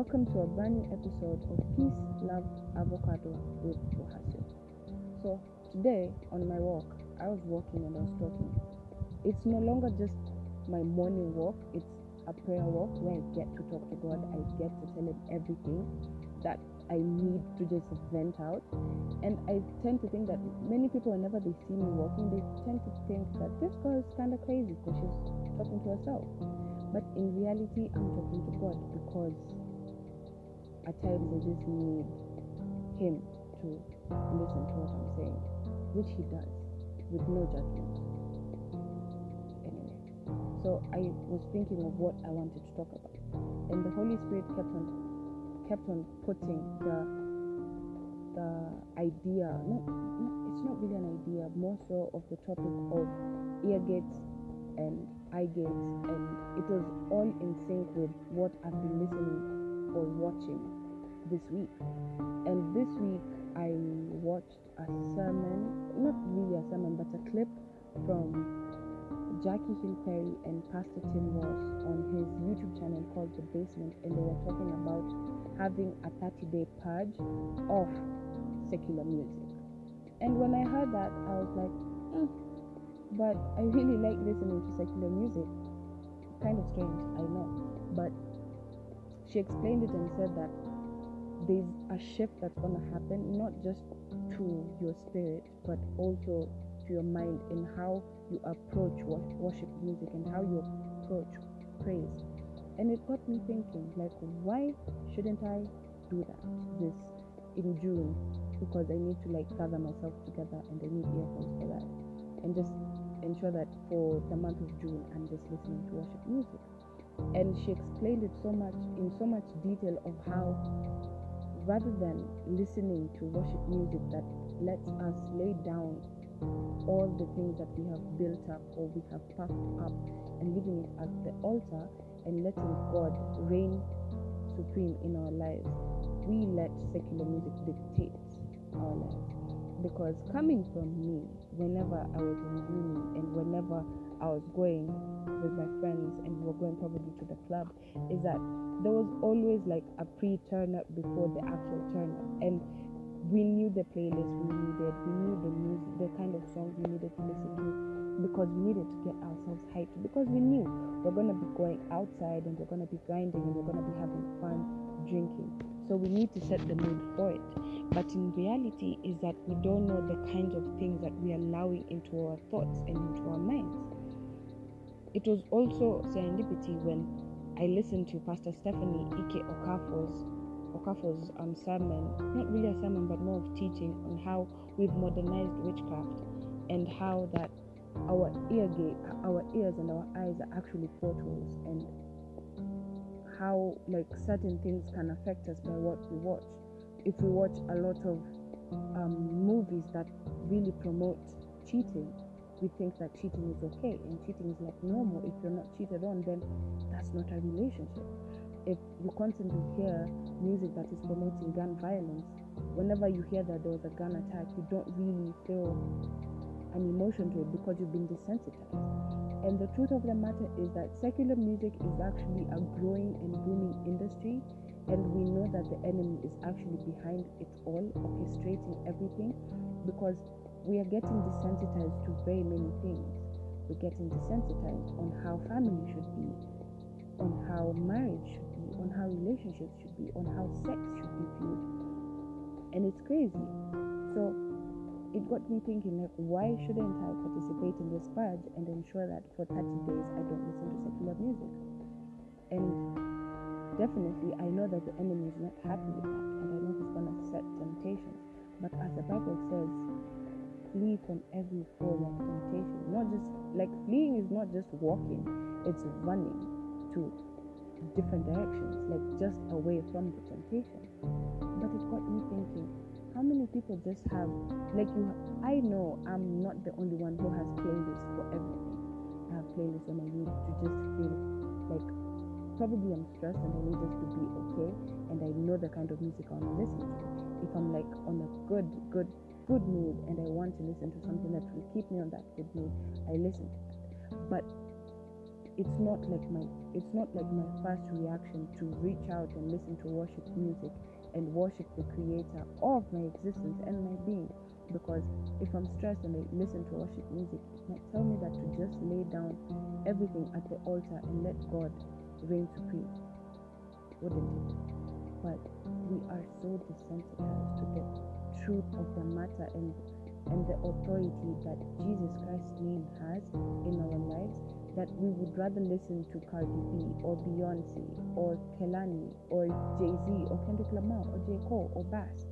welcome to a brand new episode of Peace, Love, Avocado with Ohasio. So, today on my walk, I was walking and I was talking. It's no longer just my morning walk, it's a prayer walk where I get to talk to God, I get to tell Him everything that I need to just vent out. And I tend to think that many people, whenever they see me walking, they tend to think that this girl is kind of crazy because she's talking to herself. But in reality, I'm talking to God because at times I just need Him to listen to what I'm saying, which He does with no judgment. Anyway, so I was thinking of what I wanted to talk about, and the Holy Spirit kept on kept on putting the the idea. Not, it's not really an idea, more so of the topic of ear gates and eye gates, and it was all in sync with what I've been listening or watching this week. And this week I watched a sermon, not really a sermon, but a clip from Jackie Hill Perry and Pastor Tim Ross on his YouTube channel called The Basement, and they were talking about having a 30 day purge of secular music. And when I heard that, I was like, mm, but I really like listening to secular music. Kind of strange, I know. But she explained it and said that there's a shift that's going to happen, not just to your spirit, but also to your mind in how you approach worship music and how you approach praise. And it got me thinking, like, why shouldn't I do that this in June? Because I need to like gather myself together and I need earphones for that. And just ensure that for the month of June I'm just listening to worship music. And she explained it so much in so much detail of how rather than listening to worship music that lets us lay down all the things that we have built up or we have packed up and leaving it at the altar and letting God reign supreme in our lives, we let secular music dictate our lives. Because coming from me, whenever I was in uni and whenever I was going with my friends and we were going probably to the club, is that there was always like a pre turn up before the actual turn up. And we knew the playlist we needed, we knew the music, the kind of songs we needed to listen to because we needed to get ourselves hyped because we knew we're gonna be going outside and we're gonna be grinding and we're gonna be having fun drinking. So we need to set the mood for it. But in reality is that we don't know the kinds of things that we are allowing into our thoughts and into our minds. It was also serendipity when I listened to Pastor Stephanie Ike Okafor's Okafor's um, sermon, not really a sermon, but more of teaching on how we've modernized witchcraft and how that our ear gate, our ears and our eyes are actually portals and how like certain things can affect us by what we watch. If we watch a lot of um, movies that really promote cheating, we think that cheating is okay and cheating is like normal. If you're not cheated on, then that's not a relationship. If you constantly hear music that is promoting gun violence, whenever you hear that there was a gun attack, you don't really feel an emotion to it because you've been desensitized. And the truth of the matter is that secular music is actually a growing and booming industry, and we know that the enemy is actually behind it all, orchestrating everything, because we are getting desensitized to very many things. We're getting desensitized on how family should be, on how marriage should be, on how relationships should be, on how sex should be viewed. And it's crazy. So it got me thinking like why shouldn't I participate in this purge and ensure that for 30 days I don't listen to secular music? And definitely I know that the enemy is not happy with that and I know he's gonna set temptations. But as the Bible says, flee from every form of temptation. Not just like fleeing is not just walking, it's running to different directions, like just away from the temptation. But it got me thinking, how many people just have like you i know i'm not the only one who has playlists for everything i have playlists when i need to just feel like probably i'm stressed and i need just to be okay and i know the kind of music i want to listen to if i'm like on a good good good mood and i want to listen to something that will keep me on that good mood i listen to that but it's not like my it's not like my first reaction to reach out and listen to worship music and worship the creator of my existence and my being because if I'm stressed and I listen to worship music, it might tell me that to just lay down everything at the altar and let God reign supreme. Wouldn't it? But we are so desensitized to the truth of the matter and and the authority that Jesus Christ's name has in our lives that we would rather listen to Cardi B or Beyonce or Kehlani or Jay Z or Kendrick Lamar or J. Cole or Bas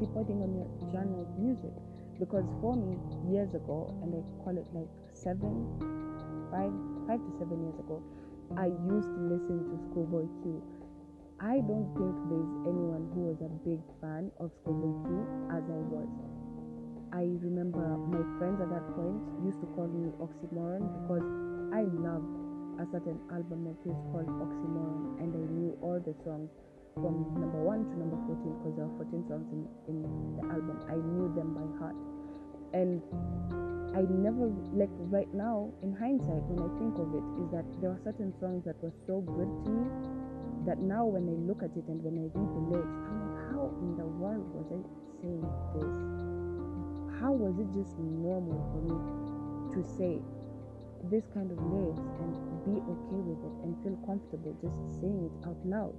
depending on your genre of music. Because for me, years ago, and I call it like seven, five, five to seven years ago, I used to listen to Schoolboy Q. I don't think there's anyone who was a big fan of Q as I was. I remember my friends at that point used to call me Oxymoron because I loved a certain album of his called Oxymoron and I knew all the songs from number 1 to number 14 because there are 14 songs in, in the album. I knew them by heart. And I never, like right now, in hindsight, when I think of it, is that there were certain songs that were so good to me that now when I look at it and when I read the lyrics, I'm like, how in the world was I saying this? How was it just normal for me to say this kind of lyrics and be okay with it and feel comfortable just saying it out loud?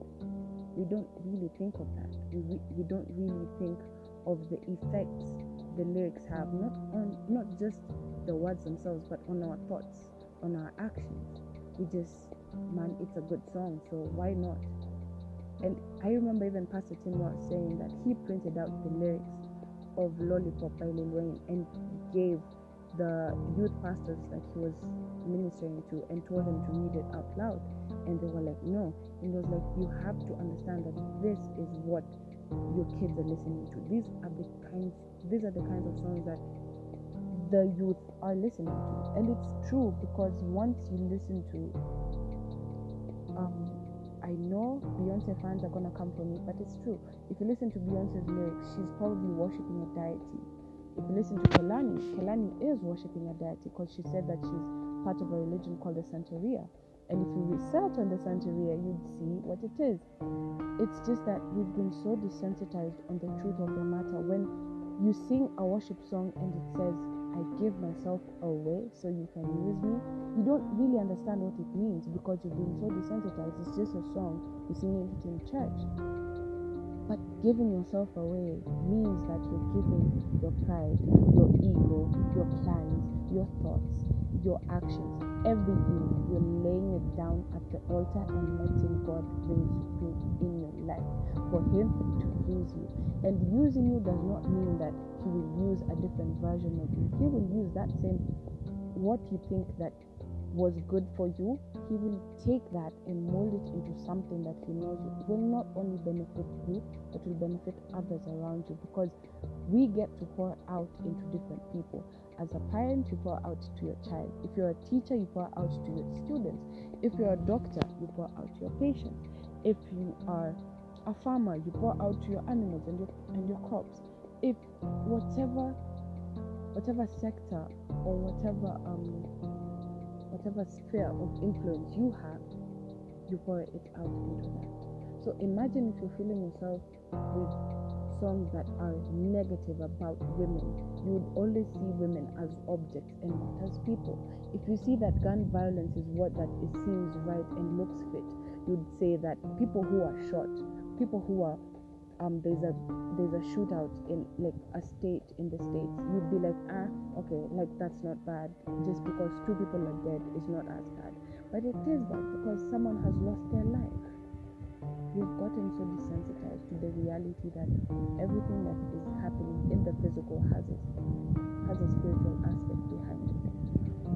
we don't really think of that. We, we don't really think of the effects the lyrics have, not on not just the words themselves, but on our thoughts, on our actions. We just, man, it's a good song, so why not? And I remember even Pastor Tim was saying that he printed out the lyrics of Lollipop by Lil Wayne and gave the youth pastors that he was ministering to and told them to read it out loud. And they were like, no. And it was like, you have to understand that this is what your kids are listening to. These are the kinds these are the kinds of songs that the youth are listening to. And it's true because once you listen to um I know Beyonce fans are gonna come for me, but it's true. If you listen to Beyonce's lyrics, she's probably worshiping a deity if you listen to Kehlani, Kehlani is worshipping a deity because she said that she's part of a religion called the Santeria. And if you research on the Santeria, you'd see what it is. It's just that we've been so desensitized on the truth of the matter. When you sing a worship song and it says, I give myself away so you can use me, you don't really understand what it means because you've been so desensitized. It's just a song, you sing it in church. But giving yourself away means that you're giving your pride, your ego, your plans, your thoughts, your actions, everything. You're laying it down at the altar and letting God reign supreme in your life for Him to use you. And using you does not mean that He will use a different version of you. He will use that same what you think that was good for you, He will take that and mold it into something that He knows will not only benefit you, but will benefit others around you because we get to pour out into different people. As a parent, you pour out to your child. If you're a teacher, you pour out to your students. If you're a doctor, you pour out to your patients. If you are a farmer, you pour out to your animals and your, and your crops. If whatever whatever sector or whatever um, whatever sphere of influence you have, you pour it out into that. So imagine if you're feeling yourself with songs that are negative about women, you would only see women as objects and not as people. If you see that gun violence is what that it seems right and looks fit, you'd say that people who are shot, people who are um, there's a there's a shootout in like a state in the states, you'd be like, ah, okay, like that's not bad. Just because two people are dead is not as bad, but it is bad because someone has lost their life. We've gotten so desensitized to the reality that everything that is happening in the physical has a, has a spiritual aspect behind it.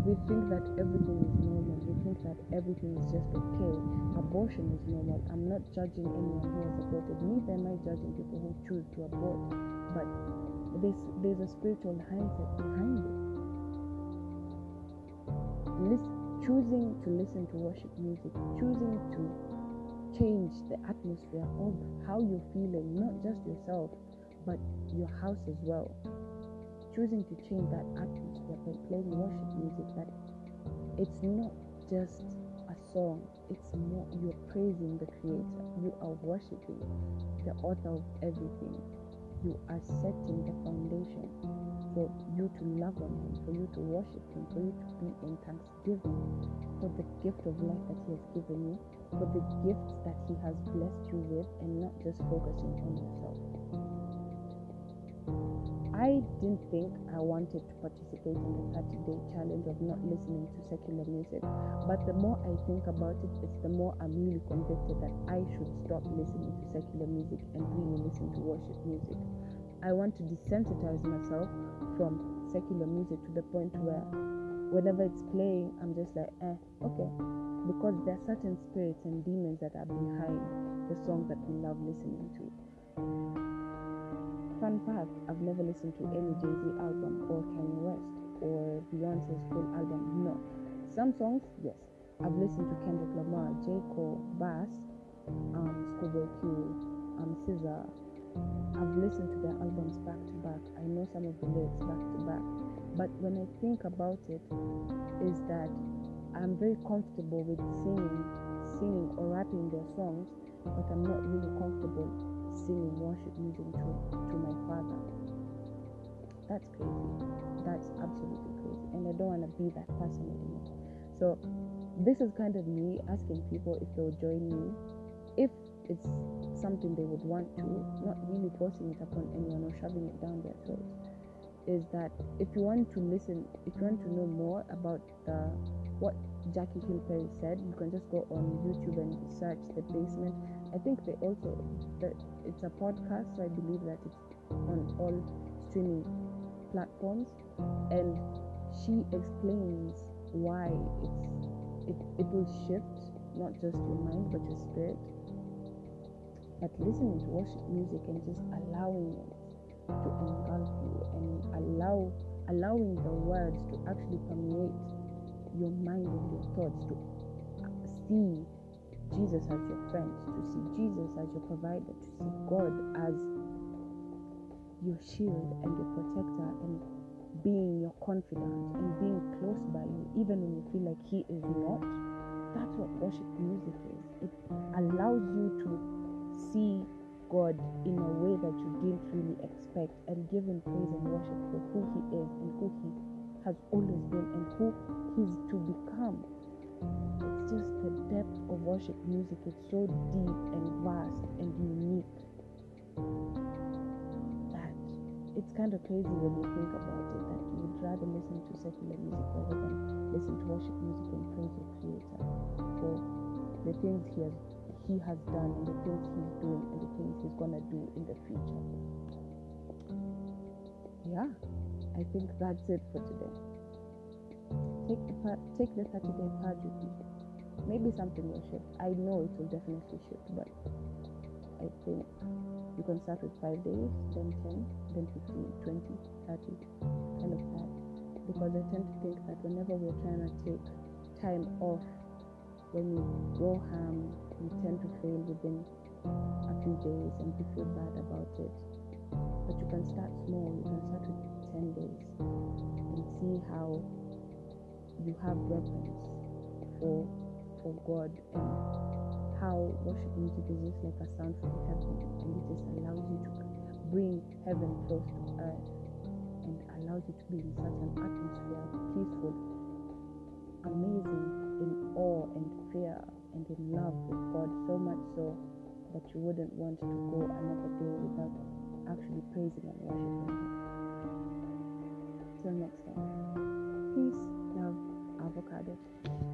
We think that everything is normal. We think that everything is just okay. Abortion is normal. I'm not judging anyone who has aborted. Neither am I judging people who choose to abort. But there's, there's a spiritual hindsight behind it. Listen, choosing to listen to worship music, choosing to change the atmosphere of how you're feeling, not just yourself, but your house as well choosing to change that atmosphere by playing worship music that it's not just a song. It's more you're praising the creator. You are worshiping the author of everything. You are setting the foundation for you to love on him, for you to worship him, for you to be in thanksgiving for the gift of life that he has given you, for the gifts that he has blessed you with, and not just focusing on yourself. I didn't think I wanted to participate in the 30 day challenge of not listening to secular music, but the more I think about it, it's the more I'm really convicted that I should stop listening to secular music and really listen to worship music. I want to desensitize myself from secular music to the point where whenever it's playing, I'm just like, eh, okay. Because there are certain spirits and demons that are behind the songs that we love listening to. Fun fact I've never listened to any Jay Z album or Kanye West or Beyonce's full album. No. Some songs, yes. I've listened to Kendrick Lamar, J. Cole, Bas, um, Schoolboy Q, um, SZA. I've listened to their albums back to back. I know some of the lyrics back to back. But when I think about it, is that I'm very comfortable with singing, singing or rapping their songs, but I'm not really comfortable singing worship music to, to my father. That's crazy. That's absolutely crazy. And I don't want to be that person anymore. So, this is kind of me asking people if they'll join me. If it's something they would want to, not really forcing it upon anyone or shoving it down their throats. Is that if you want to listen, if you want to know more about the what Jackie Hill Perry said, you can just go on YouTube and search the basement I think they also it's a podcast, so I believe that it's on all streaming platforms, and she explains why it's it, it will shift not just your mind but your spirit. But listening to worship music and just allowing it to engulf you and allow allowing the words to actually permeate your mind and your thoughts to see Jesus as your friend, to see Jesus as your provider, to see God as your shield and your protector and being your confidant and being close by you, even when you feel like He is not. That's what worship music is. It allows you to see God in a way that you didn't really expect and give Him praise and worship for who He is and who He has always been and who He's to become it's just the depth of worship music It's so deep and vast and unique that it's kind of crazy when you think about it that you would rather listen to secular music rather than listen to worship music and praise your creator for the things he has he has done and the things he's doing and the things he's gonna do in the future. Yeah, I think that's it for today. Take the take the 30 day purge with you. Maybe something will shift. I know it will definitely shift, but I think you can start with five days, then 10, then 15, 20, 30, kind of that. Because I tend to think that whenever we're trying to take time off, when we go ham, we tend to fail within a few days and we feel bad about it. But you can start small, you can start with 10 days and see how you have reverence for for God and how worship music is just like a sound from heaven and it just allows you to bring heaven close to earth and allows you to be in such an atmosphere peaceful, amazing in awe and fear and in love with God so much so that you wouldn't want to go another day without actually praising and worshiping Him. Till next time. Peace. convocada.